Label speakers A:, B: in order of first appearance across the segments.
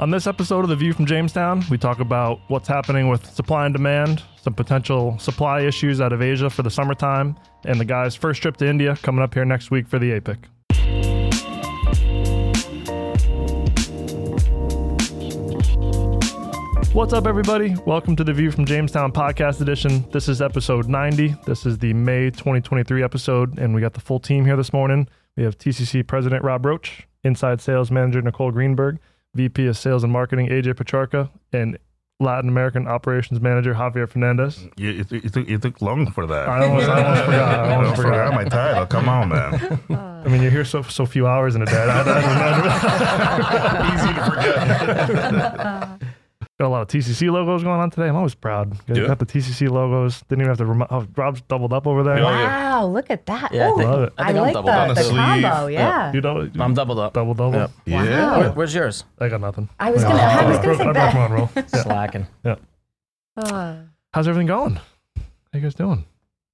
A: On this episode of The View from Jamestown, we talk about what's happening with supply and demand, some potential supply issues out of Asia for the summertime, and the guy's first trip to India coming up here next week for the APIC. What's up, everybody? Welcome to the View from Jamestown podcast edition. This is episode 90. This is the May 2023 episode, and we got the full team here this morning. We have TCC President Robb Roach, Inside Sales Manager Nicole Greenberg, VP of Sales and Marketing AJ Petrarca, and Latin American Operations Manager Javier Fernandez.
B: You, you, took- you, took, you took long for that.
A: I almost, I almost forgot. I
B: I
A: almost
B: forgot
A: forgot.
B: my title. Come on, man.
A: I mean, you're here so so few hours in a day. I, I,
B: Easy to forget.
A: got a lot of TCC logos going on today. I'm always proud. Got,
B: Yeah.
A: got the TCC logos. Didn't even have to. Remi- oh, Robb's doubled up over there.
B: Yeah. Oh, yeah.
C: Wow, look at that.
D: Yeah, I think-
A: Love it.
D: I
C: I,
D: think I'm
C: like
D: doubled up.
C: the,
D: On
C: the
D: the
C: combo.
D: sleeve.
C: Yeah.
A: You know,
D: I'm doubled up.
A: double double.
B: Yeah.
D: Where- where's yours?
A: I got nothing.
C: I was
A: Yeah.
C: gonna. I was gonna
A: broke-
C: say
A: I broke my
C: that.
A: own rule. Yeah.
D: Slacking.
C: Uh,
A: How's everything going? How you guys doing?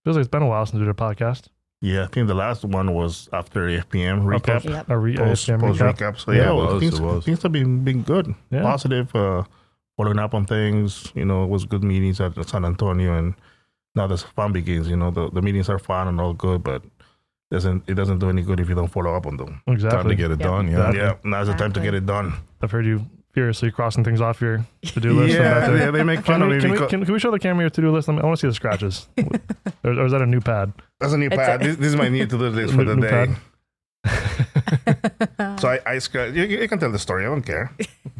A: Feels like it's been a while since we did a podcast.
B: Yeah, I think the last one was after AFPM recap.
A: Okay.
C: Yep.
A: A re-
B: Post,
A: AFPM
B: post
A: recap.
B: recap. So
A: Yeah,
B: yeah,
A: it
B: well,
E: was,
B: things,
E: it was.
B: things have been been good,
A: Yeah.
B: positive. Uh, following up on things. You know, it was good meetings at San Antonio, and now the fun begins. You know, the, the meetings are fun and all good, but doesn't it doesn't do any good if you don't follow up on them.
A: Exactly.
E: Time to get it
C: Yeah.
E: done. Yeah.
A: Exactly.
B: Yeah, now's the time to get it done.
A: I've heard you furiously crossing things off your to-do list.
B: Yeah, yeah, they make
A: Can
B: fun of
A: we,
B: me
A: can, we, can, can we show the camera your to-do list? I, mean, I want to see the scratches. or, or is that a new pad?
B: that's a new
C: It's
B: pad.
C: a-
B: this, this is my new to do list for the
A: new
B: day.
A: pad.
B: So I, I scratch. You, you can tell the story. I don't care.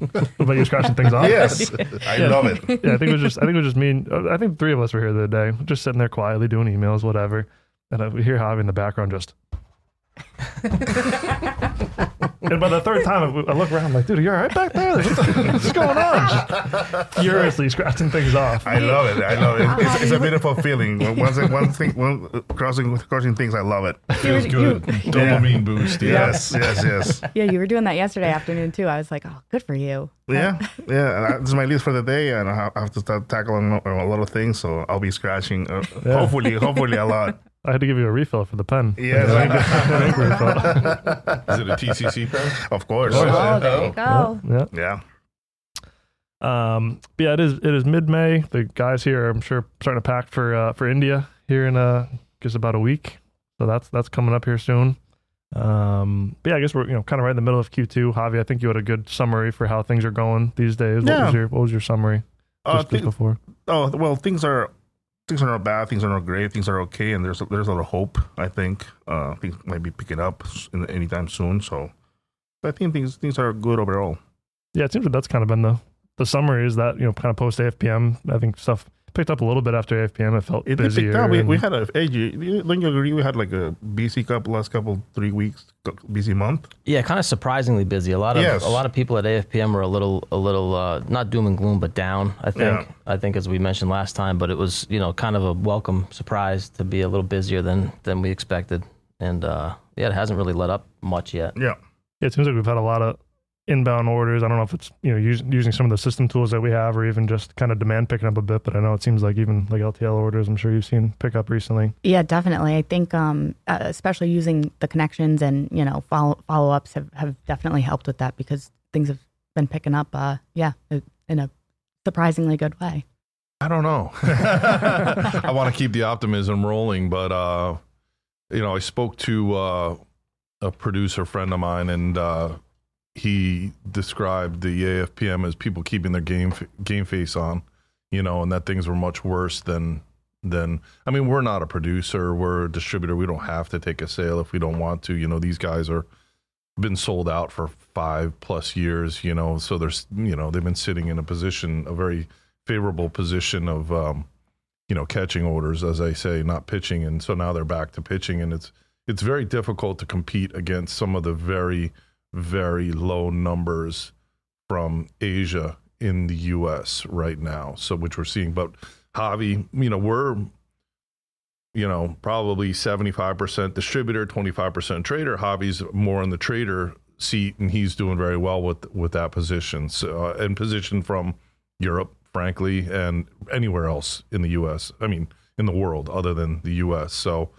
A: But you're scratching things off.
B: Yes, I
A: Yeah.
B: love it.
A: yeah, I think it was just I think it was just me. And, uh, I think three of us were here the other day, just sitting there quietly doing emails, whatever. And I, we hear Javi in the background just. and by the third time, I, I look around, I'm like, dude, you're right back there? Like, what's going on? Just furiously scratching things off.
B: I love it. I love it. It's, it's a beautiful feeling. Once, one thing, one, crossing, crossing things, I love it.
E: Feels
C: You-
E: good. Dopamine boost. Yeah.
B: Yes, yes, yes.
C: yeah, you were doing that yesterday afternoon too. I was like, oh, good for you.
B: Yeah, yeah. This is my list for the day, and I have- to start tackling a a lot of things. So I'll be scratching. Uh,
A: Yeah.
B: Hopefully, hopefully a lot.
A: I had to give you a refill for the pen.
B: Yes,
A: Ink refill.
E: Is it a TCC pen?
B: of course.
C: Oh, there you go.
A: Yeah.
B: Yeah.
A: Um, but yeah, it is. It is mid May. The guys here, I'm sure, starting to pack for uh, for India here in uh, just about a week. So that's that's coming up here soon. Um, but yeah, I guess we're you know kind of right in the middle of Q2. Javi, I think you had a good summary for how things are going these days. What
B: Yeah.
A: was your What was your summary
B: Uh,
A: just, just
B: thi-
A: before?
B: oh well, things are things are not bad. Things are not great. Things are okay, and there's there's a lot of hope. I think uh, things might be picking up in anytime soon. So I think things things are good overall.
A: Yeah, it seems like that's kind of been the the summary is that you know kind of post AFPM. I think stuff picked up a little bit after AFPM. It felt
B: It did
A: busier.
B: pick up. We, we had a AJ. Don't you agree? We had like a busy couple last couple three weeks, busy month.
D: Yeah, kind of surprisingly busy. A lot of
B: Yes.
D: a lot of people at AFPM were a little a little uh, not doom and gloom, but down. I think.
B: Yeah.
D: I think as we mentioned last time, but it was you know kind of a welcome surprise to be a little busier than than we expected, and uh, yeah, it hasn't really let up much yet.
B: Yeah.
A: Yeah, it seems like we've had a lot of inbound orders. I don't know if it's you know using using some of the system tools that we have, or even just kind of demand picking up a bit. But I know it seems like even like LTL orders, I'm sure you've seen pick up recently.
C: Yeah, definitely. I think, um, uh, especially using the connections and you know follow follow ups have, have definitely helped with that because things have been picking up. Uh, yeah, in a surprisingly good way.
E: I don't know. I want to keep the optimism rolling, but uh, you know, I spoke to uh, a producer friend of mine, and uh, he described the AFPM as people keeping their game game face on, you know, and that things were much worse than than. I mean, we're not a producer; we're a distributor. We don't have to take a sale if we don't want to. You know, these guys are been sold out for five plus years. You know, so there's you know they've been sitting in a position, a very favorable position of um, you know catching orders, as I say, not pitching, and so now they're back to pitching, and it's it's very difficult to compete against some of the very very low numbers from Asia in the U.S. right now. So which we're seeing, but Javi, you know, we're you know probably seventy five percent distributor, twenty five percent trader. Javi's more in the trader seat, and he's doing very well with with that position. So uh, and position from Europe, frankly, and anywhere else in the U.S. I mean, in the world other than the U.S. So.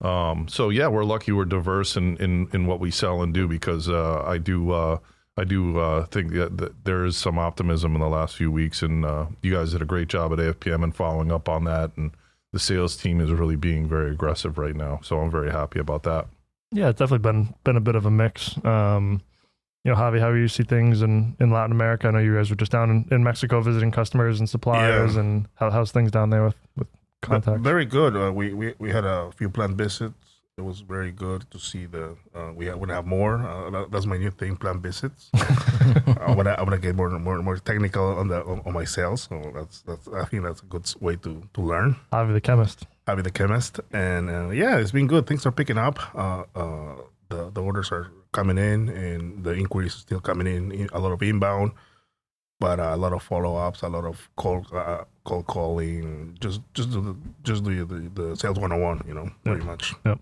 E: Um, so yeah, we're lucky we're diverse in, in, in what we sell and do because uh, I do uh, I do uh, think that, that there is some optimism in the last few weeks, and uh, you guys did a great job at AFPM and following up on that. And the sales team is really being very aggressive right now, so I'm very happy about that.
A: Yeah, it's definitely been been a bit of a mix. Um, you know, Javi, how do you see things in, in Latin America? I know you guys were just down in, in Mexico visiting customers and suppliers,
B: Yeah.
A: and how, how's things down there with with contacts?
B: Very good. Uh, we, we we had a few plant visits. It was very good to see the. Uh, we have, we have more. Uh, that- that's my new thing, plant visits. I want to I want to get more more more technical on the on, on my sales. So that's that's I think that's a good way to to learn.
A: Javi, the chemist.
B: Javi the chemist, and uh, yeah, it's been good. Things are picking up. Uh, uh, the the orders are coming in, and the inquiries are still coming in. in- A lot of inbound, but uh, a lot of follow ups, a lot of call uh, cold calling. Just just the just the the, the sales one on one. You know, pretty much. Yep.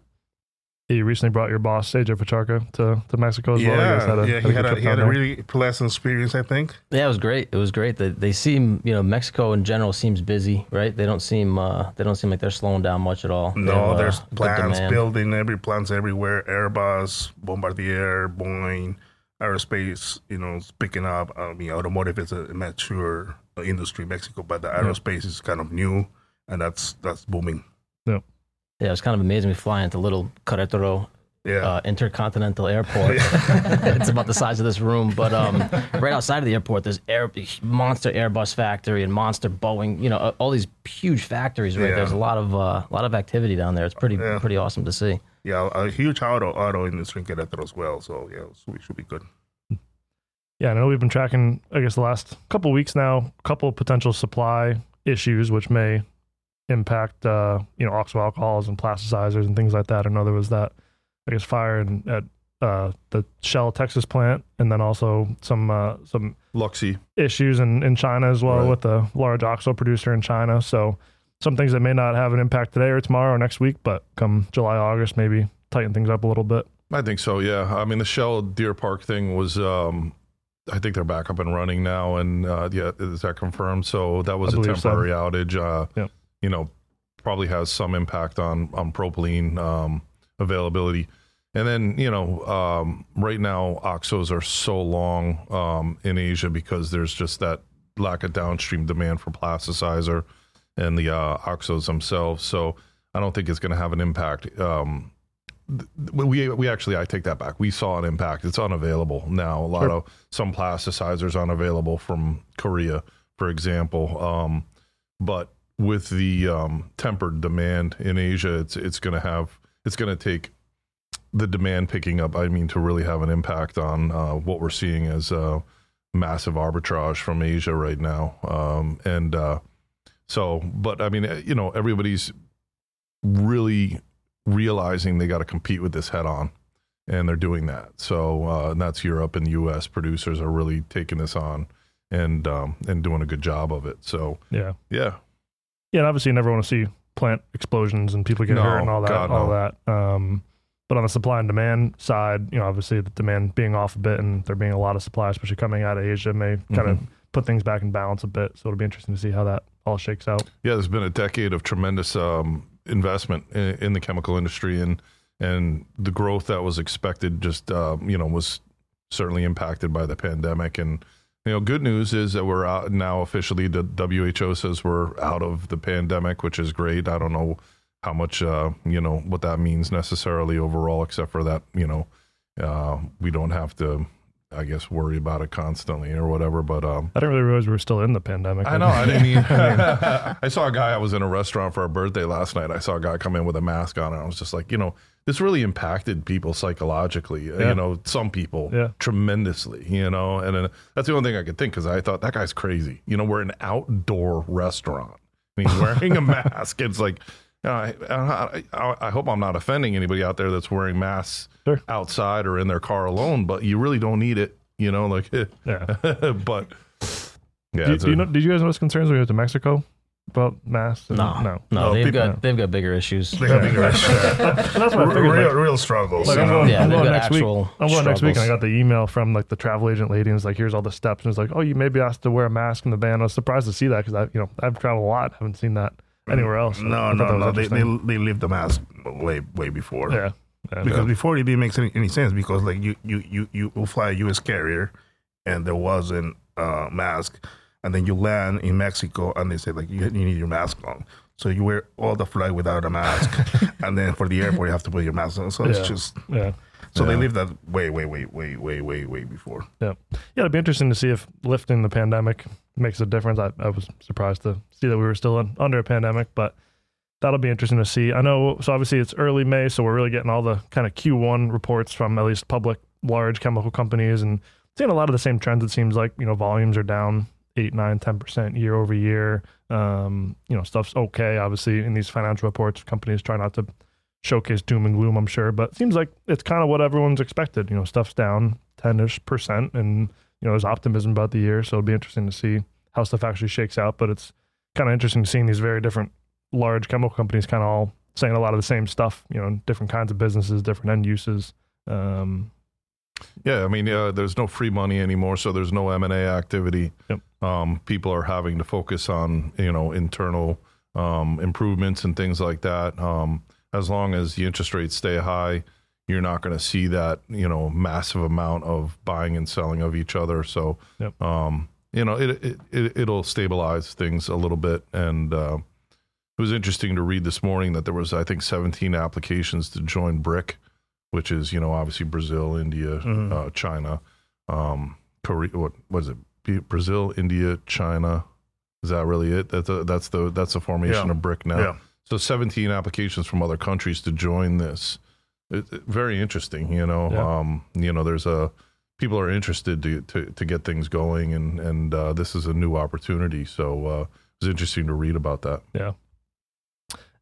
A: You recently brought your boss AJ Petrarca to, to Mexico as well. You guys
B: Yeah,
A: had a-
B: yeah.
A: had
B: He
A: a
B: had a he had a really pleasant experience. I think.
D: Yeah, it was great. It was great. They, they seem, you know, Mexico in general seems busy, right? They don't seem, uh, they don't seem like they're slowing down much at all.
B: No,
D: have, uh,
B: there's
D: good
B: plants building every plants everywhere. Airbus, Bombardier, Boeing, aerospace. You know, it's picking up. I mean, automotive is a mature industry, in Mexico, but the aerospace is kind of new, and that's that's booming.
D: Yeah, Yeah, it's kind of amazing. We fly into little Querétaro
B: Yeah,
D: uh, Intercontinental Airport. it's about the size of this room, but um, right outside of the airport, there's air, monster Airbus factory and monster Boeing. You know, uh, all these huge factories. Right,
B: Yeah.
D: there's a lot of uh, a lot of activity down there. It's pretty
B: Yeah.
D: pretty awesome to see.
B: Yeah, a huge auto auto industry in Querétaro as well. So yeah, so we should be good.
A: Yeah, I know we've been tracking, I guess, the last couple weeks now, a couple of potential supply issues which may impact, uh, you know, oxo alcohols and plasticizers and things like that. I know there was that, I guess, fire in, at uh, the Shell Texas plant, and then also some uh, some
E: Luxi,
A: issues in, in China as well
E: Right.
A: with a large oxo producer in China. So some things that may not have an impact today or tomorrow or next week, but come July, August, maybe tighten things up a little bit.
E: I think so. Yeah, I mean the Shell Deer Park thing was. Um, I think they're back up and running now, and uh, yeah, is that confirmed? So that was
A: I
E: a
A: believe so.
E: temporary outage. Uh,
A: Yep.
E: You know, probably has some impact on on propylene um, availability. And then you know, um, right now oxos are so long um, in Asia because there's just that lack of downstream demand for plasticizer and the uh, oxos themselves. So I don't think it's going to have an impact. Um, we we actually I take that back. We saw an impact. It's unavailable now. A lot
A: Sure.
E: of some plasticizers unavailable from Korea, for example. Um, but with the um, tempered demand in Asia, it's it's going to have it's going to take the demand picking up. I mean, to really have an impact on uh, what we're seeing as uh, massive arbitrage from Asia right now. Um, and uh, so, but I mean, you know, everybody's really realizing they got to compete with this head on and they're doing that so uh, and that's europe and us producers are really taking this on and um, and doing a good job of it so
A: Yeah.
E: yeah
A: Yeah, and obviously you never want to see plant explosions and people get
E: No,
A: hurt and all that,
E: God,
A: all
E: no.
A: that. Um, but on the supply and demand side, you know, obviously the demand being off a bit and there being a lot of supply, especially coming out of Asia, may kind of
E: Mhm.
A: put things back in balance a bit. So it'll be interesting to see how that all shakes out.
E: yeah there's been a decade of tremendous um, investment in, in the chemical industry and and the growth that was expected just uh, you know was certainly impacted by the pandemic and you know good news is that we're out now officially the WHO says we're out of the pandemic which is great I don't know how much uh, you know what that means necessarily overall except for that you know uh, we don't have to I guess worry about it constantly or whatever but um
A: I didn't really realize we were still in the pandemic.
E: I know. I didn't even. I saw a guy. I was in a restaurant for a birthday last night. I saw a guy come in with a mask on, and I was just like, you know, this really impacted people psychologically. uh,
A: Yeah.
E: You know, some people
A: Yeah.
E: tremendously. You know, and then that's the only thing I could think because I thought that guy's crazy. You know, we're an outdoor restaurant. And he's wearing a mask. It's like. You I, I, I, I hope I'm not offending anybody out there that's wearing masks
A: Sure.
E: outside or in their car alone, but you really don't need it. You know, like,
A: yeah.
E: but yeah,
A: do,
E: it's
A: do you know, did you guys notice concerns when we went to Mexico about masks? and-
D: No,
A: no.
D: no,
B: No,
D: they've
B: people-
D: got they've got bigger issues.
B: They have bigger issues.
A: That's what I figured.
B: real,
A: like-
B: real struggles.
A: Like I'm going,
D: Yeah,
A: I'm
D: they've
A: going next week.
D: actual
A: I'm going next week, and I got the email from like the travel agent lady, and it's like, "Here's all the steps." And it's like, "Oh, you may be asked to wear a mask in the van." I was surprised to see that because I, you know, I've traveled a lot, haven't seen that anywhere else.
B: No, no, no. They, they they leave the mask way way before.
A: yeah, yeah,
B: because before it didn't make any, any sense because like you you you you will fly a U.S. carrier and there wasn't a mask, and then you land in Mexico and they say like you, you need your mask on. So you wear all the flight without a mask, and then for the airport you have to put your mask on. So
A: Yeah.
B: it's just
A: Yeah.
B: So they leave that way, way, way, way, way, way, way before.
A: Yeah. Yeah, it'd be interesting to see if lifting the pandemic makes a difference. I, I was surprised to see that we were still in, under a pandemic, but that'll be interesting to see. I know, so obviously it's early May, so we're really getting all the kind of Q1 reports from at least public large chemical companies and seeing a lot of the same trends. It seems like, you know, volumes are down eight, nine, 10% year over year. Um, you know, stuff's okay. Obviously, in these financial reports, companies try not to showcase doom and gloom, I'm sure, but it seems like it's kind of what everyone's expected. You know, stuff's down 10 ish percent, and, you know, there's optimism about the year. So it'll be interesting to see how stuff actually shakes out. But it's kind of interesting seeing these very different large chemical companies kind of all saying a lot of the same stuff, you know, different kinds of businesses, different end uses. Um,
E: Yeah, I mean, uh, there's no free money anymore, so there's no M and A activity.
A: Yep.
E: Um, people are having to focus on you know internal um, improvements and things like that. Um, as long as the interest rates stay high, you're not going to see that you know massive amount of buying and selling of each other. So,
A: Yep.
E: um, you know, it, it it it'll stabilize things a little bit. And uh, it was interesting to read this morning that there was I think 17 applications to join BRIC which is you know obviously Brazil, India,
B: Mhm.
E: uh, China, um, Korea. What was it? Brazil, India, China. Is that really it? That's a, that's the that's the formation
B: Yeah.
E: of BRIC now.
B: Yeah.
E: So 17 applications from other countries to join this. It, it- very interesting. You know,
A: Yeah.
E: um, you know, there's a people are interested to to, to get things going, and and uh, this is a new opportunity. So uh, it was interesting to read about that. Yeah.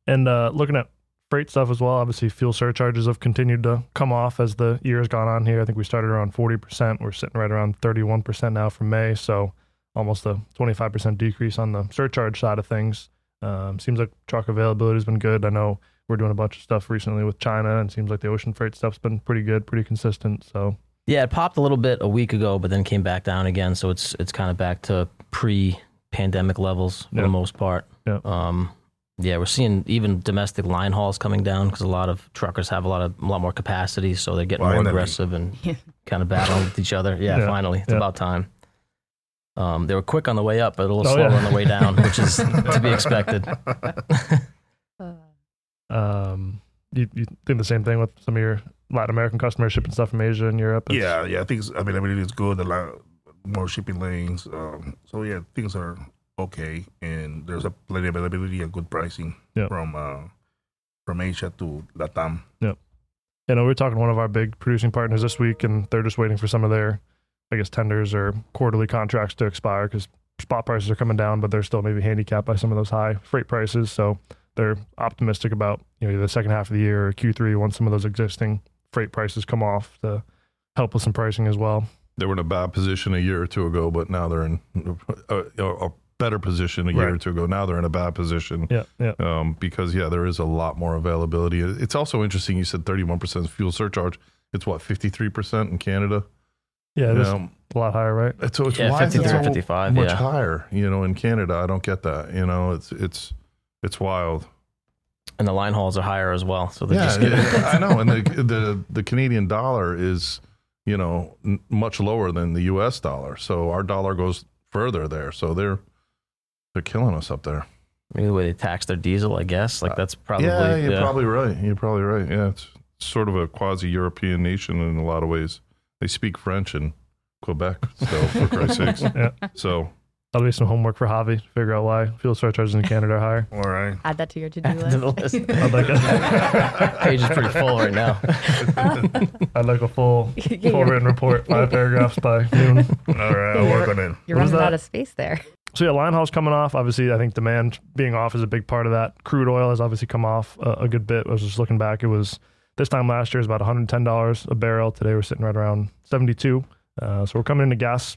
A: And uh, looking at freight stuff as well, obviously fuel surcharges have continued to come off as the year has gone on here. I think we started around 40%. We're sitting right around 31% now for May. So almost a 25% decrease on the surcharge side of things. Um, seems like truck availability has been good. I know we're doing a bunch of stuff recently with China and seems like the ocean freight stuff's been pretty good, pretty consistent. So
D: Yeah, it popped a little bit a week ago, but then came back down again. So it's it's kind of back to pre-pandemic levels for
A: Yeah.
D: the most part.
A: Yeah.
D: Um, yeah, we're seeing even domestic line hauls coming down because a lot of truckers have a lot of a lot more capacity, so they're getting more
B: Finally.
D: aggressive and kind of battling with each other. Yeah,
A: Yeah.
D: finally, it's
A: Yeah.
D: about time. Um, they were quick on the way up, but a little
A: Oh,
D: slower
A: yeah.
D: on the way down, which is to be expected.
A: um, you, you think the same thing with some of your Latin American customers shipping stuff from Asia and Europe? It's-
B: Yeah, yeah. Things availability is good. A lot more shipping lanes. Um, so yeah, things are okay, and there's a plenty of availability and good pricing
A: Yeah.
B: from uh, from Asia to Latam. Yeah.
A: You know, we were talking to one of our big producing partners this week, and they're just waiting for some of their, I guess, tenders or quarterly contracts to expire because spot prices are coming down, but they're still maybe handicapped by some of those high freight prices. So they're optimistic about you know the second half of the year or Q3 once some of those existing freight prices come off to help with some pricing as well.
E: They were in a bad position a year or two ago, but now they're in a, a, a better position a year or two ago. Now they're in a bad position
A: Yeah, yeah,
E: um, because yeah, there is a lot more availability. It's also interesting. You said thirty-one percent fuel surcharge. It's what fifty-three percent in Canada.
A: Yeah. It is
E: Um,
A: a lot higher, right?
E: so it's
D: Yeah,
E: why
D: 53,
E: so
D: 55,
E: much
D: yeah.
E: higher? You know, in Canada, I don't get that. You know, it's it's it's wild.
D: And the line hauls are higher as well, so they're
E: Yeah,
D: just getting.
E: yeah, I know. And the, the the Canadian dollar is, you know, n- much lower than the U.S. dollar. So our dollar goes further there. So they're they're killing us up there.
D: Maybe the way they tax their diesel, I guess. Like that's probably
E: yeah, you're probably right. You're probably right. Yeah, it's sort of a quasi European nation in a lot of ways. They speak French in Quebec, so for Christ's sakes.
A: Yeah.
E: So
A: That'll be some homework for Javi to figure out why fuel surcharges in Canada are higher.
B: All right.
C: Add that to your to-do
D: Add
C: list.
D: to the list.
A: I'd like a,
D: page is pretty full right now.
A: I'd like a full,
C: Yeah,
A: full written report, five paragraphs by noon.
B: All right. I'll work on it.
C: You're
A: What is
C: running out of space there.
A: So yeah, line haul's coming off. Obviously, I think demand being off is a big part of that. Crude oil has obviously come off a, a good bit. I was just looking back; it was this time last year it was about 110 dollars a barrel. Today we're sitting right around 72. Uh, so we're coming into gas,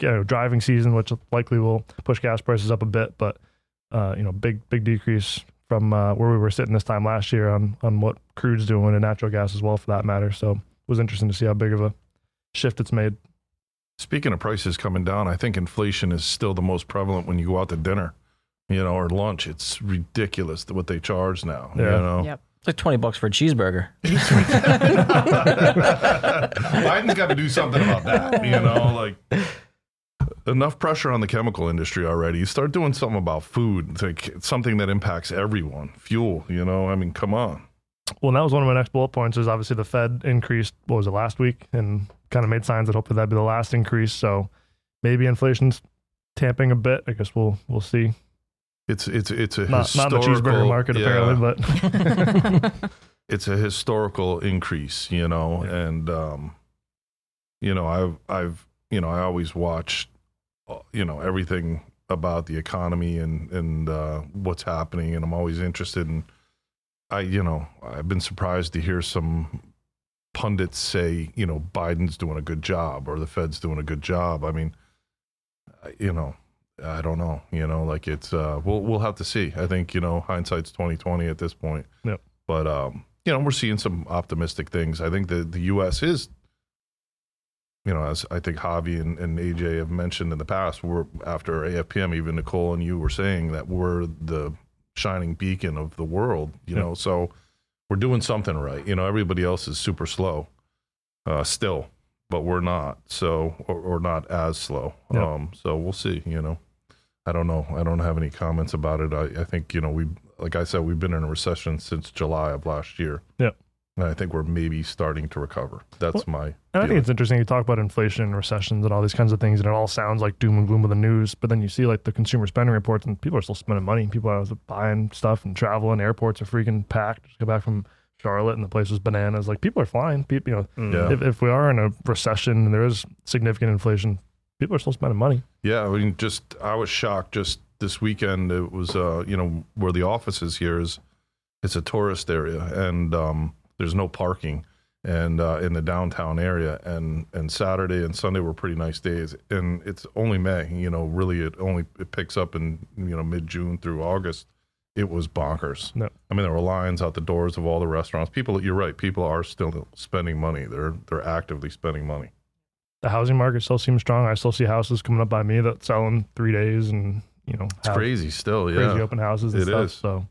A: you know, driving season, which likely will push gas prices up a bit. But uh, you know, big big decrease from uh, where we were sitting this time last year on on what crude's doing and natural gas as well, for that matter. So it was interesting to see how big of a shift it's made.
E: Speaking of prices coming down, I think inflation is still the most prevalent when you go out to dinner, you know, or lunch. It's ridiculous what they charge now. You
A: Yeah.
E: know,
C: Yep.
D: It's like twenty bucks for a cheeseburger.
E: Biden's got to do something about that. You know, like enough pressure on the chemical industry already. You start doing something about food, it's like something that impacts everyone. Fuel, you know. I mean, come on.
A: Well, and that was one of my next bullet points. Is obviously the Fed increased. What was it last week? And kind of made signs that hopefully that'd be the last increase. So maybe inflation's tamping a bit. I guess we'll we'll see.
E: It's it's it's a
A: Not, not the cheeseburger
E: historical-
A: market
E: yeah.
A: apparently, but
E: it's a historical increase, you know, and um, you know, I've I've you know, I always watch, uh, you know, everything about the economy and and uh, what's happening, and I'm always interested in. I you know I've been surprised to hear some pundits say you know Biden's doing a good job or the Fed's doing a good job. I mean, I- you know. I don't know, you know, like it's uh we'll we'll have to see. I think, you know, hindsight's twenty twenty at this point.
A: Yep.
E: But um, you know, we're seeing some optimistic things. I think the the US is you know, as I think Javi and, and AJ have mentioned in the past, we're after AFPM, even Nicole and you were saying that we're the shining beacon of the world, you
A: Yep.
E: know, so we're doing something right. You know, everybody else is super slow, uh, still, but we're not. So, or, or not as slow.
A: Yep.
E: Um, so we'll see, you know. I don't know. I don't have any comments about it. I, I think, you know, we, like I said, we've been in a recession since July of last year.
A: Yeah.
E: And I think we're maybe starting to recover. That's my.
A: And I think it's interesting. You talk about inflation and recessions and all these kinds of things, and it all sounds like doom and gloom with the news. But then you see like the consumer spending reports, and people are still spending money. People are buying stuff and traveling. Airports are freaking packed. Just go back from Charlotte, and the place was bananas. Like people are flying. People, you know,
E: Yeah.
A: if, if we are in a recession and there is significant inflation, people are still spending money.
E: Yeah, I mean, just I was shocked. Just this weekend, it was uh, you know where the office is here is it's a tourist area, and um, there's no parking, and uh, in the downtown area, and and Saturday and Sunday were pretty nice days, and it's only May. You know, really, it only it picks up in you know mid June through August. It was bonkers.
A: No.
E: I mean, there were lines out the doors of all the restaurants. People, you're right. People are still spending money. They're they're actively spending money.
A: The housing market still seems strong. I still see houses coming up by me that sell in three days, and you know,
E: It's crazy still. Yeah, crazy
A: open houses and
E: It
A: stuff.
E: is.
A: So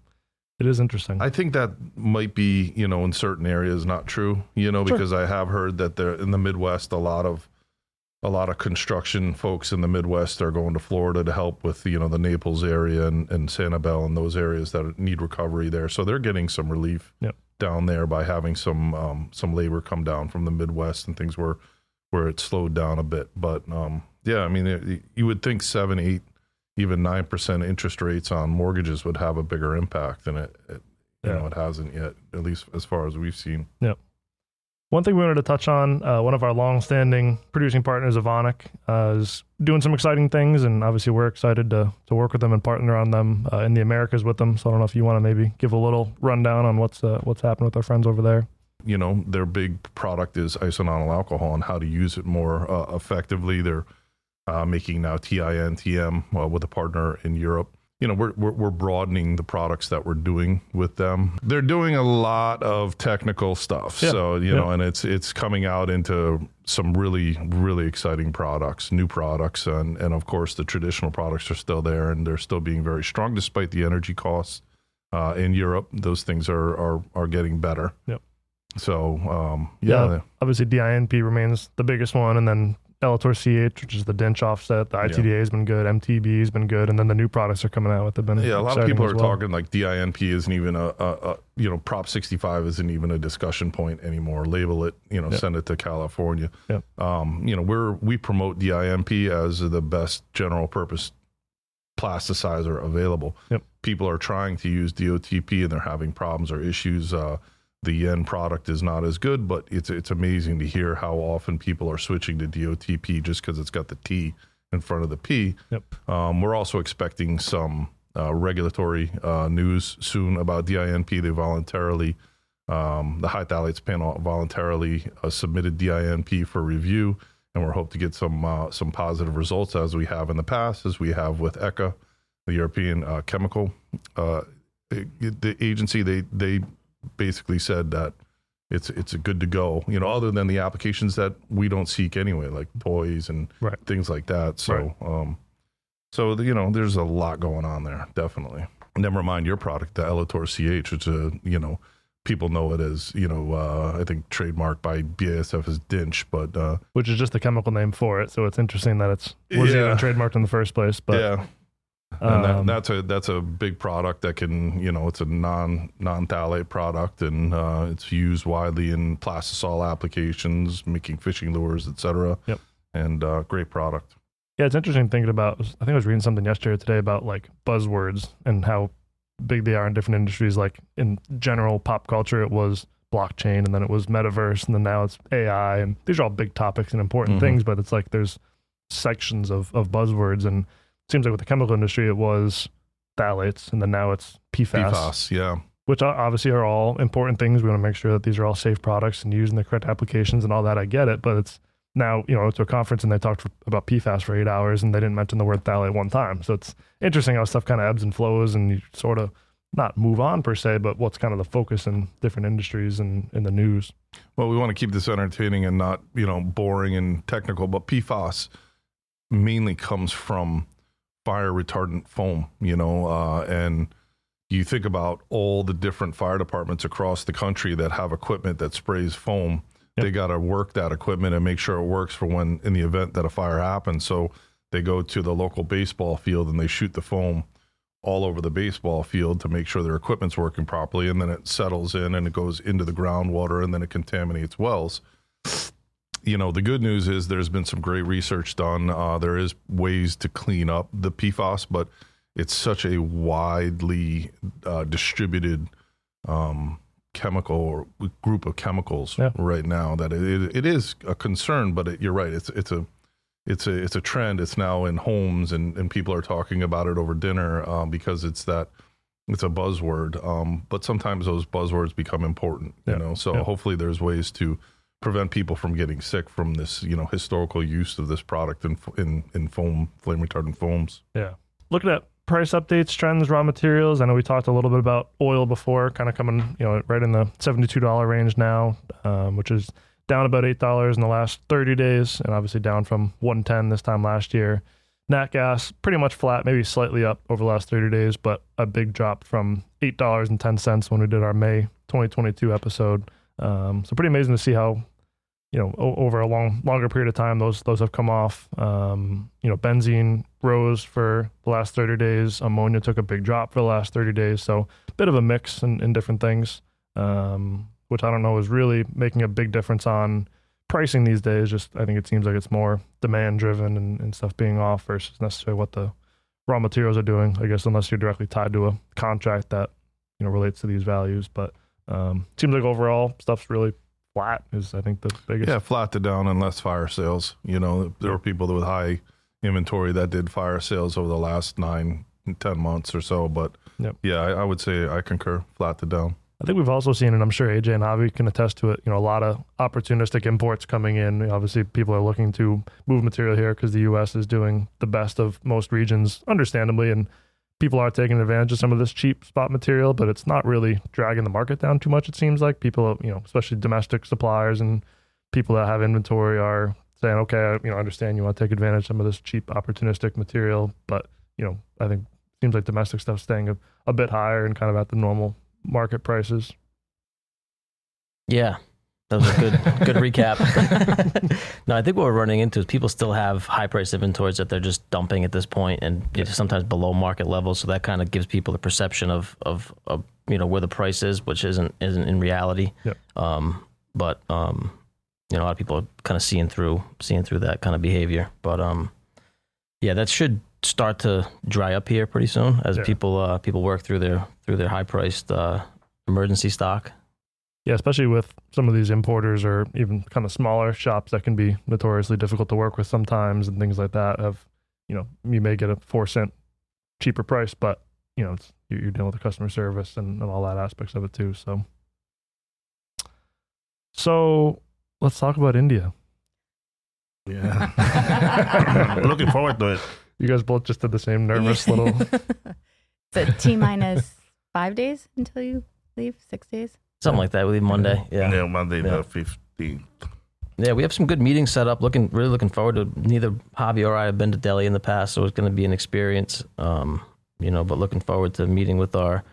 A: it is interesting.
E: I think that might be, you know, in certain areas not true, you know,
A: Sure.
E: because I have heard that there in the Midwest a lot of a lot of construction folks in the Midwest are going to Florida to help with, you know, the Naples area and, and Sanibel and those areas that need recovery there. So they're getting some relief
A: Yep.
E: down there by having some um, some labor come down from the Midwest and things where where it slowed down a bit. But um, yeah, I mean, it, you would think seven, eight, even nine percent interest rates on mortgages would have a bigger impact than it, it you
A: Yeah.
E: know, it hasn't yet, at least as far as we've seen. Yeah.
A: One thing we wanted to touch on, uh, one of our long-standing producing partners, Evonik, uh, is doing some exciting things, and obviously we're excited to to work with them and partner on them uh, in the Americas with them. So I don't know if you want to maybe give a little rundown on what's uh, what's happening with our friends over there.
E: You know, their big product is isononyl alcohol and how to use it more uh, effectively. They're uh, making now TIN, TM uh, with a partner in Europe. You know, we're, we're we're broadening the products that we're doing with them. They're doing a lot of technical stuff,
A: Yeah.
E: so you
A: Yeah.
E: know, and it's it's coming out into some really really exciting products, new products, and and of course the traditional products are still there, and they're still being very strong despite the energy costs uh, in Europe. Those things are are are getting better.
A: Yep.
E: So um, yeah,
A: Yeah. Obviously, DINP remains the biggest one, and then Elatur CH, which is the DINCH offset. The ITDA has been good. MTB has been good, and then the new products are coming out with. the been
E: Yeah, a lot of people are
A: well.
E: talking like DINP isn't even a, a, a you know Prop 65 isn't even a discussion point anymore. Label it, you know,
A: Yep.
E: send it to California.
A: Yep.
E: Um, you know, we're we promote DINP as the best general purpose plasticizer available.
A: Yep.
E: People are trying to use DOTP and they're having problems or issues. Uh, the end product is not as good, but it's it's amazing to hear how often people are switching to DOTP just because it's got the T in front of the P.
A: Yep.
E: Um, we're also expecting some uh, regulatory uh, news soon about DINP. They voluntarily, um, the high phthalates panel voluntarily uh, submitted DINP for review, and we're hope to get some uh, some positive results as we have in the past, as we have with ECHA, the European uh, Chemical uh, the agency. They they basically said that it's it's a good to go. You know, other than the applications that we don't seek anyway, like toys and
A: Right.
E: things like that. So,
A: Right.
E: um, so the, you know, there's a lot going on there, definitely. Never mind your product, the Elatur CH, which a you know people know it as you know uh, I think trademarked by BASF as Dinch, but uh,
A: which is just the chemical name for it. So it's interesting that it's was
E: Yeah.
A: even trademarked in the first place. But
E: yeah, and that,
A: um,
E: that's a that's a big product that can you know it's a non non phthalate product and uh, it's used widely in plastisol applications, making fishing lures, etc.
A: Yep.
E: and uh, great product.
A: Yeah, it's interesting thinking about. I think I was reading something yesterday or today about like buzzwords and how big they are in different industries. Like in general pop culture, it was blockchain, and then it was metaverse, and then now it's AI, and these are all big topics and important
E: Mhm.
A: things. But it's like there's sections of of buzzwords, and seems like with the chemical industry, it was phthalates, and then now it's PFAS,
E: PFAS, yeah,
A: which obviously are all important things. We want to make sure that these are all safe products and used in the correct applications and all that. I get it, but it's now you know to a conference and they talked for, about PFAS for eight hours and they didn't mention the word phthalate one time. So it's interesting how stuff kind of ebbs and flows and you sort of not move on per se, but what's kind of the focus in different industries and in the news.
E: Well, we want to keep this entertaining and not, you know, boring and technical, but PFAS mainly comes from fire retardant foam, you know, uh, and you think about all the different fire departments across the country that have equipment that sprays foam.
A: Yep.
E: They got to work that equipment and make sure it works for when in the event that a fire happens. So they go to the local baseball field and they shoot the foam all over the baseball field to make sure their equipment's working properly and then it settles in and it goes into the groundwater and then it contaminates wells you know the good news is there's been some great research done uh, there is ways to clean up the pfas but it's such a widely uh, distributed um, chemical or group of chemicals
A: Yeah.
E: right now that it, it, it is a concern but it, you're right it's it's a it's a it's a trend. It's now in homes, and, and people are talking about it over dinner um, because it's that it's a buzzword. Um, but sometimes those buzzwords become important, you
A: Yeah,
E: know. So
A: yeah.
E: hopefully, there's ways to prevent people from getting sick from this, you know, historical use of this product in in in foam, flame retardant foams.
A: Yeah. Looking at price updates, trends, raw materials. I know we talked a little bit about oil before, kind of coming, you know, right in the seventy-two dollar range now, um, which is down about eight dollars in the last thirty days, and obviously down from one ten this time last year. Nat gas pretty much flat, maybe slightly up over the last thirty days, but a big drop from eight dollars and ten cents when we did our May twenty twenty-two episode. Um, so pretty amazing to see how you know, o- over a long, longer period of time, those those have come off. Um, you know, benzene rose for the last 30 days. Ammonia took a big drop for the last 30 days. So, a bit of a mix in, in different things, um, which I don't know is really making a big difference on pricing these days. Just I think it seems like it's more demand driven and, and stuff being off versus necessarily what the raw materials are doing. I guess unless you're directly tied to a contract that you know relates to these values, but um, seems like overall stuff's really flat. Is I think the biggest.
E: Yeah, flat to down and less fire sales. You know, there were people with high inventory that did fire sales over the last nine, ten months or so. But
A: Yep.
E: yeah, I, I would say I concur, flat to down.
A: I think we've also seen, and I'm sure AJ and Javi can attest to it, you know, a lot of opportunistic imports coming in. Obviously, people are looking to move material here because the U.S. is doing the best of most regions, understandably, and people are taking advantage of some of this cheap spot material, but it's not really dragging the market down too much, it seems like. People, you know, especially domestic suppliers and people that have inventory are saying, okay, you know, I understand you want to take advantage of some of this cheap opportunistic material, but, you know, I think seems like domestic stuff staying a, a bit higher and kind of at the normal market prices.
D: Yeah, that was a good good recap. no, I think what we're running into is people still have high price inventories that they're just dumping at this point, and you know, sometimes below market levels. So that kind of gives people the perception of, of of you know where the price is, which isn't isn't in reality.
A: Yep.
D: Um, but um, you know, a lot of people are kind of seeing through seeing through that kind of behavior. But um, yeah, that should start to dry up here pretty soon as
A: Yeah.
D: people uh, people work through their through their high priced uh, emergency stock.
A: Yeah, especially with some of these importers or even kind of smaller shops that can be notoriously difficult to work with sometimes and things like that. Of you know, you may get a four cent cheaper price, but you know, it's, you're you're dealing with the customer service and, and all that aspects of it too. So, so let's talk about India.
B: Yeah. Looking forward to it.
A: You guys both just did the same nervous little.
C: so T minus five days until you leave, six days.
D: Something like that. We leave Monday. Yeah.
B: Yeah, Monday
D: Yeah.
B: the fifteenth.
D: Yeah, we have some good meetings set up. Looking really looking forward to. Neither Javi or I have been to Delhi in the past, so it's going to be an experience. Um, you know, but looking forward to meeting with our,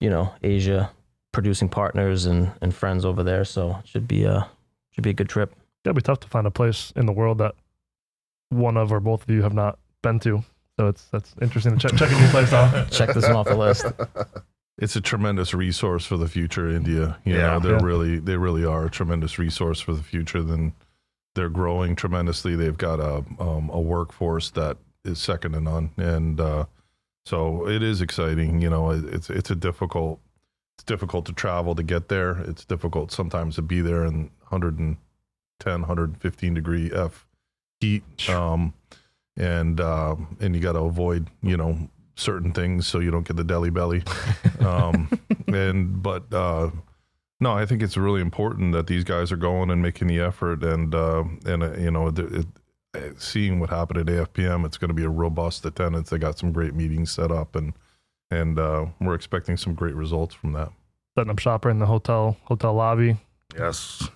D: you know, Asia producing partners and, and friends over there. So it should be a should be a good trip.
A: It'd be tough to find a place in the world that one of or both of you have not been to. So it's that's interesting to check, check a new place off.
D: Check this one off the list.
E: It's a tremendous resource for the future, India. You
B: Yeah.
E: know, they're
A: Yeah.
E: really they really are a tremendous resource for the future. Then they're growing tremendously. They've got a um, a workforce that is second to none, and uh, so it is exciting. You know, it, it's it's a difficult it's difficult to travel to get there. It's difficult sometimes to be there in 110, 115 degree F heat. Um, and uh, and you got to avoid you know certain things so you don't get the Delhi belly. Um, and but uh, no, I think it's really important that these guys are going and making the effort, and uh, and uh, you know, it, it, seeing what happened at AFPM, it's going to be a robust attendance. They got some great meetings set up, and and uh, we're expecting some great results from that.
A: Setting up shop right in the hotel hotel lobby.
B: Yes.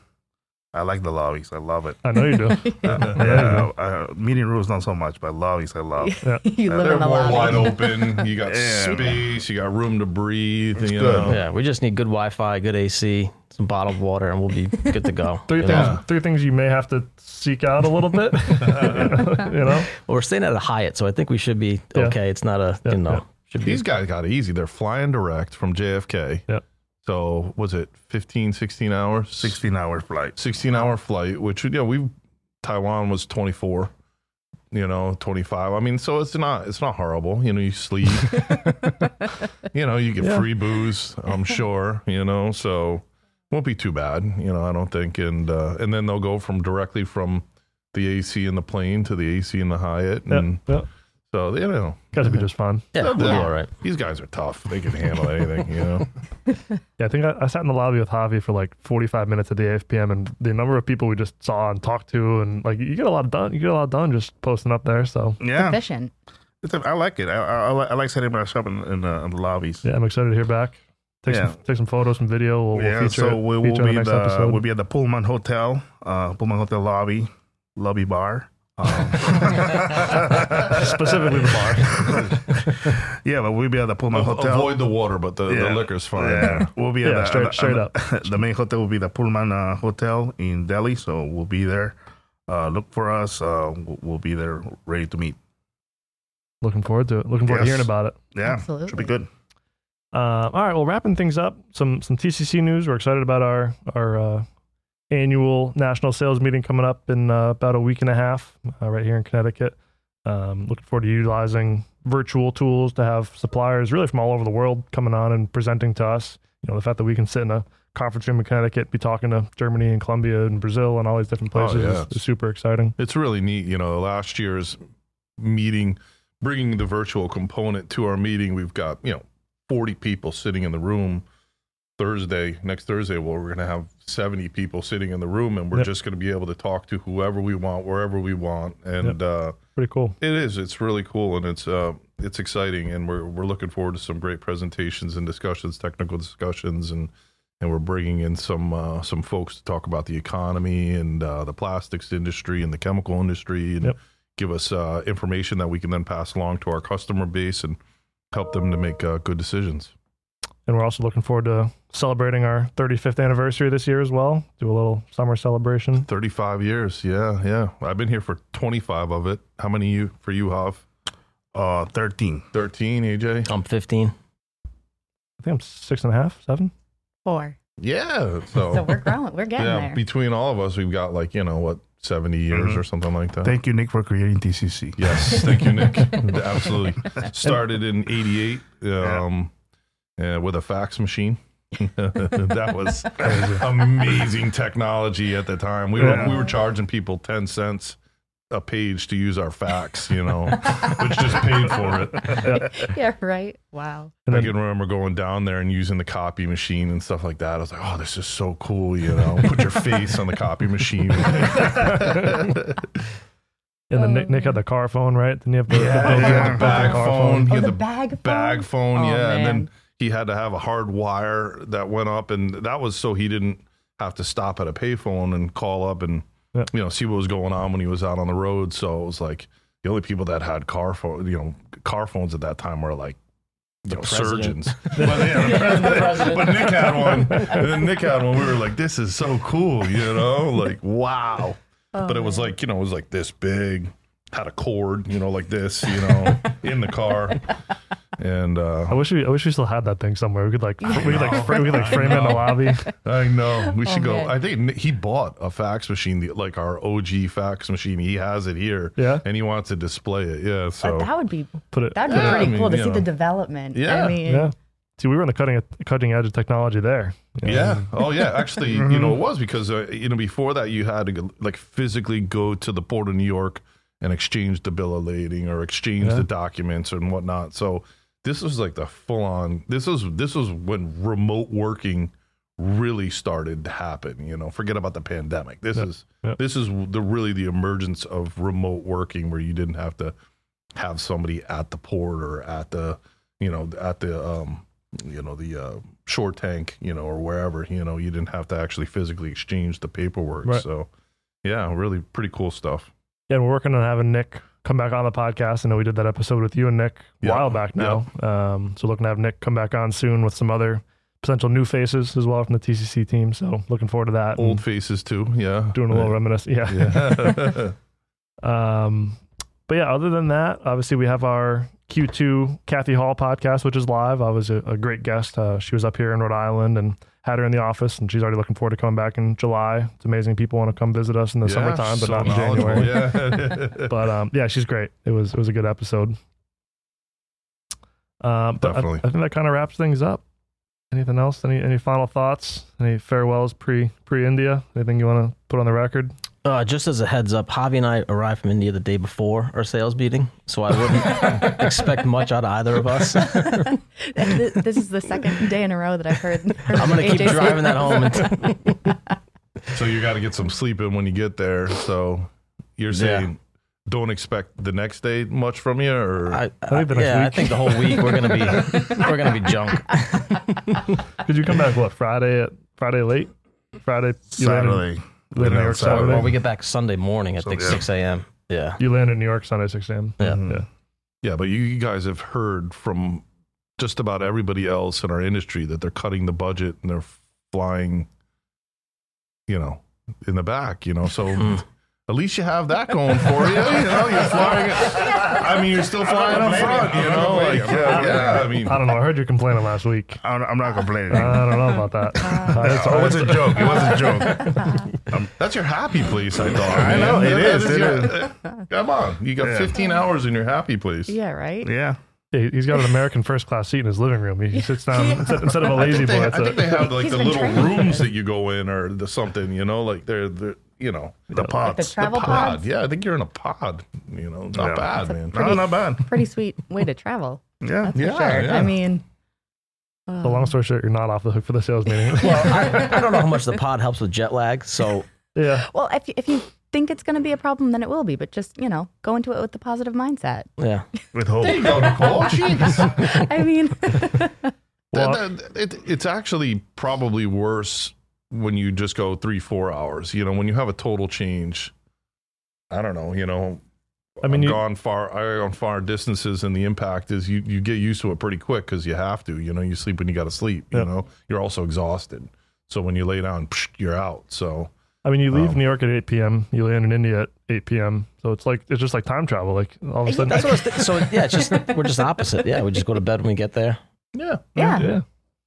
B: I like the lobbies. I love it.
A: I know you do.
B: Uh,
A: Yeah,
B: yeah, uh, meeting rooms not so much, but lobbies I love.
C: you live
E: They're
C: in the
E: more
C: lobby.
E: wide open. You got
B: Yeah.
E: space. You got room to breathe.
B: It's
E: you
B: good.
E: know.
D: Yeah, we just need good Wi-Fi, good AC, some bottled water, and we'll be good to go.
A: Three things.
D: know?
A: Three things you may have to seek out a little bit. you know.
D: Well, we're staying at a Hyatt, so I think we should be
A: Yeah.
D: okay. It's not a
A: Yeah,
D: you know
A: yeah.
D: should be
E: These guys got it easy. They're flying direct from JFK.
A: Yep.
E: So was it 15, 16 hours?
B: 16 hour flight.
E: 16 hour flight, which, you know, we, Taiwan was 24, you know, 25. I mean, so it's not, it's not horrible. You know, you sleep, you know, you get
A: Yeah.
E: free booze, I'm sure, you know, so won't be too bad, you know, I don't think. And, uh, and then they'll go from directly from the AC in the plane to the AC in the Hyatt.
A: Yeah,
E: And
A: yeah.
E: So, you know,
A: Guys would be just fine.
D: yeah, we'll be all right.
E: these guys are tough. They can handle anything, you know.
A: Yeah, I think I, I sat in the lobby with Javi for like 45 minutes at the AFPM, and the number of people we just saw and talked to, and like you get a lot done. You get a lot done just posting up there. So
B: Yeah.
C: Efficient.
B: It's a, I like it. I, I, I like- I like setting my shop in, in, uh, in the lobbies.
A: yeah, I'm excited to hear back. Take
B: Yeah.
A: some take some photos, some video. We'll, we'll
B: yeah,
A: feature
B: so
A: it,
B: we will
A: feature in
B: be
A: the next
B: the
A: episode.
B: we'll be at the Pullman Hotel, uh, Pullman Hotel lobby, lobby bar. Um,
A: Specifically the bar.
B: yeah, but we'll be at the Pullman
E: Avo-
B: Hotel.
E: Avoid the water, but the, the
B: Yeah.
E: liquor's fine.
B: Yeah, we'll be at
A: Yeah,
B: the,
A: straight-
B: at the-
A: straight
B: at the, the main hotel will be the Pullman uh, Hotel in Delhi, so we'll be there. Uh, look for us. Uh, we'll, we'll be there, ready to meet.
A: Looking forward to it. Looking forward to hearing about it.
B: Yeah,
C: Absolutely.
B: should be good.
A: Uh, all right, well, wrapping things up, some some TCC news. We're excited about our our uh, annual national sales meeting coming up in uh, about a week and a half, uh, right here in Connecticut. Um, looking forward to utilizing virtual tools to have suppliers really from all over the world coming on and presenting to us. You know, the fact that we can sit in a conference room in Connecticut, be talking to Germany and Colombia and Brazil and all these different
E: Oh,
A: places
E: yeah.
A: is, is super exciting.
E: It's really neat. You know, last year's meeting, bringing the virtual component to our meeting, we've got, you know, 40 people sitting in the room. Thursday, next Thursday, well, we're going to have 70 people sitting in the room and we're
A: Yep.
E: just going to be able to talk to whoever we want, wherever we want. And, uh,
A: Pretty cool.
E: It is. It's really cool, and it's uh, it's exciting, and we're we're looking forward to some great presentations and discussions, technical discussions, and and we're bringing in some uh, some folks to talk about the economy and uh, the plastics industry and the chemical industry, and
A: Yep.
E: give us uh, information that we can then pass along to our customer base and help them to make uh, good decisions.
A: And we're also looking forward to celebrating our 35th anniversary this year as well. Do a little summer celebration.
E: 35 years, yeah, yeah. I've been here for 25 of it. How many you for you, Hav?
B: Uh, 13.
E: 13, AJ?
D: I'm 15.
A: I think I'm six and a half, seven.
C: Four.
E: Yeah.
C: So we're growing. We're getting
E: yeah,
C: there.
E: between all of us, we've got like you know what seventy years
B: Mhm.
E: or something like that.
B: Thank you, Nick, for creating TCC.
E: yes, thank you, Nick. Absolutely. Started in '88 um, uh, with a fax machine. that was amazing technology at the time. We were we were charging people ten cents a page to use our fax, you know, which just paid for it.
C: yeah, right. Wow.
A: And
E: I can remember going down there and using the copy machine and stuff like that. I was like, "Oh, this is so cool!" You know, put your face on the copy machine.
A: and then Nick, Nick had the car phone, right? Then you have the, the
B: Yeah,
A: built-in-
B: yeah.
A: built-in
E: Bag
A: car
E: phone.
C: Oh, the,
E: the
C: bag phone.
E: bag phone,
C: Oh,
E: yeah, and then
C: man.
E: He had to have a hard wire that went up, and that was so he didn't have to stop at a payphone and call up and
A: Yeah.
E: you know see what was going on when he was out on the road. So it was like the only people that had car phone, you know, car phones at that time were like the
D: president.
E: surgeons. but, yeah, the but Nick had one, and then Nick had one. We were like, "This is so cool," you know, like wow. Oh, but it was like you know, it was like this big, had a cord, you know, like this, you know, in the car, and
A: I
E: uh,
A: wish we I wish we still had that thing somewhere. We could like fr- we could like fr- we could like frame it in the lobby.
E: I know we should
C: Oh,
E: go.
C: man.
E: I think he bought a fax machine, the- like our OG fax machine. He has it here,
A: Yeah?
E: and he wants to display it. Yeah, so
C: But that would be
A: Put it.
C: that would be
E: Yeah,
C: pretty
E: I mean,
C: cool to
E: you
C: see the development.
E: Yeah.
C: I mean,
A: Yeah. See, we were on the cutting cutting edge of technology there.
E: Yeah. Oh, yeah. Actually, you know, it was because uh, you know before that you had to go, like physically go to the port of New York and exchange the bill of lading or exchange
A: Yeah.
E: the documents and whatnot. So this was like the full on. This was this was when remote working really started to happen. You know, forget about the pandemic. This
A: Yep.
E: is
A: Yep.
E: this is the really the emergence of remote working where you didn't have to have somebody at the port or at the you know at the um you know the uh, short tank you know or wherever you know you didn't have to actually physically exchange the paperwork
A: Right.
E: so yeah really pretty cool stuff
A: Yeah, we're working on having Nick come back on the podcast. I know we did that episode with you and Nick a
E: Yeah.
A: while back now. Um, so looking to have Nick come back on soon with some other potential new faces as well from the TCC team. So looking forward to that.
E: old faces too yeah
A: doing a little reminisce. Yeah.
E: yeah
A: Um, but yeah, other than that, obviously we have our Q2 Kathy Hall podcast, which is live. I was a, a great guest. Uh, she was up here in Rhode Island and had her in the office, and she's already looking forward to coming back in July. It's amazing people want to come visit us in the
E: Yeah,
A: summertime, but
E: so
A: not in January.
E: yeah
A: But um, yeah, she's great. It was it was a good episode. Um, but I,
E: Definitely.
A: I think that kind of wraps things up. Anything else? Any any final thoughts? Any farewells pre pre India? Anything you want to put on the record?
D: Uh, just as a heads up, Javi and I arrived from India the day before our sales meeting, so I wouldn't expect much out of either of us. I'm
C: this is the second day in a row that I've heard. heard I'm
D: gonna keep
C: AJ
D: driving that home. And
E: so you got to get some sleep in when you get there so you're saying don't expect the next day much from you or
D: I,
A: I think the next
D: yeah, I think the whole week we're gonna be we're gonna be junk.
A: Did you come back what Friday at Friday late? Friday you landed,
B: Saturday.
A: you in New York
B: Saturday.
A: Saturday.
D: Well, we get back Sunday morning. I think
B: yeah.
D: six a.m. Yeah,
A: You landed in New York Sunday six a.m.
D: yeah.
A: Yeah.
E: Yeah, but you, you guys have heard from just about everybody else in our industry that they're cutting the budget and they're flying, you know, in the back, you know. So
D: Mm.
E: At least you have that going for you. You know, you're flying. I mean, you're still flying up front, you know. Like, yeah, yeah. I mean,
A: I don't know. I heard you complaining last week.
B: I'm, I'm not complaining.
A: I don't know about that. Uh, it's-
B: it was a joke. It was a joke.
E: that's your happy place, I thought.
B: I
E: man.
B: know, it
E: That
B: is,
E: is
B: it
E: your- Come on, you got
B: Yeah.
E: 15 hours in your happy place.
C: Yeah, right.
B: Yeah.
A: Yeah, he's got an American first class seat in his living room. He sits down instead, instead of a lazy boy.
E: I
A: It's
E: think they
A: a,
E: have like
C: He's
E: the little
C: trained.
E: rooms that you go in or the something, you know, like they're, they're you know,
B: The
C: Like the travel
E: the pod.
C: pods.
E: Yeah, I think you're in a pod. You know, not
B: Yeah.
E: bad, man.
C: pretty-
B: no, not bad.
C: Pretty sweet way to travel.
B: Yeah.
C: That's
E: Yeah,
C: sure.
E: yeah.
C: I mean,
A: the long story short, you're not off the hook for the sales meeting.
D: Well, I, I don't know how much the pod helps with jet lag. So
A: yeah.
C: well, if you, if you think it's going to be a problem, then it will be. But just you know, go into it with the positive mindset.
D: yeah,
B: With hope.
E: There you go, Nicole. Jeez.
C: I mean,
A: Well-
E: That- that- it, it's actually probably worse when you just go three, four hours. You know, when you have a total change. I don't know. You know,
A: I mean,
E: I've
A: you-
E: gone far. I gone far distances, and the impact is you you get used to it pretty quick because you have to. You know, you sleep when you got to sleep. You
A: Yeah.
E: know, you're also exhausted. So when you lay down, psh, you're out. So
A: I mean, you leave
E: Um,
A: New York at 8 p.m. You land in India at 8 p.m. So it's like it's just like time travel. Like all of a sudden,
D: that's what I was th- so yeah. It's just we're just opposite. Yeah, we just go to bed when we get there.
E: yeah,
C: yeah.
A: yeah.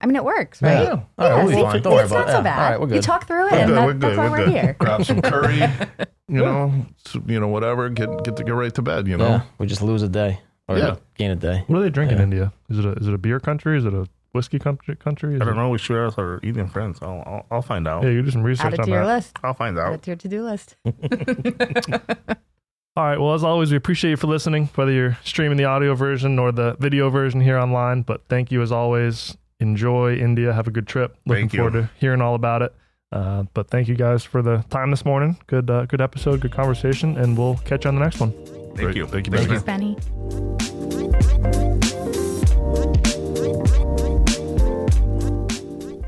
C: I mean, it works, right?
E: yeah.
D: All right, we'll be fine. Don't worry
C: it's
D: about
C: not
D: it.
C: so
D: Yeah.
C: bad.
D: All right, we're
C: You talk through it,
B: We're
C: and
B: good,
C: that,
B: we're
C: that's
B: good,
C: why
B: we're
C: we're
B: good.
C: here.
E: grab some curry, you know, s- you know, whatever. Get get to get right to bed. You know,
D: Yeah, we just lose a day or
E: Yeah.
D: gain a day.
A: What do they drink in
D: Yeah.
A: India? Is it a is it a beer country? Is it a whiskey country? Country? Is
B: I don't
A: it-
B: know. We should ask our Indian friends. I'll, I'll, I'll find out.
A: Yeah, you do some research
C: Add it
A: on
C: to your
A: that.
C: list.
B: I'll find
C: Add
B: out.
C: it to your to-do list.
A: All right. Well, as always, we appreciate you for listening, whether you're streaming the audio version or the video version here online. But thank you as always. Enjoy India. Have a good trip. Looking
B: Thank you.
A: forward to hearing all about it. Uh, but thank you guys for the time this morning. Good, uh, good episode, good conversation, and we'll catch you on the next one.
B: Thank you.
E: Thank you.
C: Thanks,
E: Benny.
C: Benny.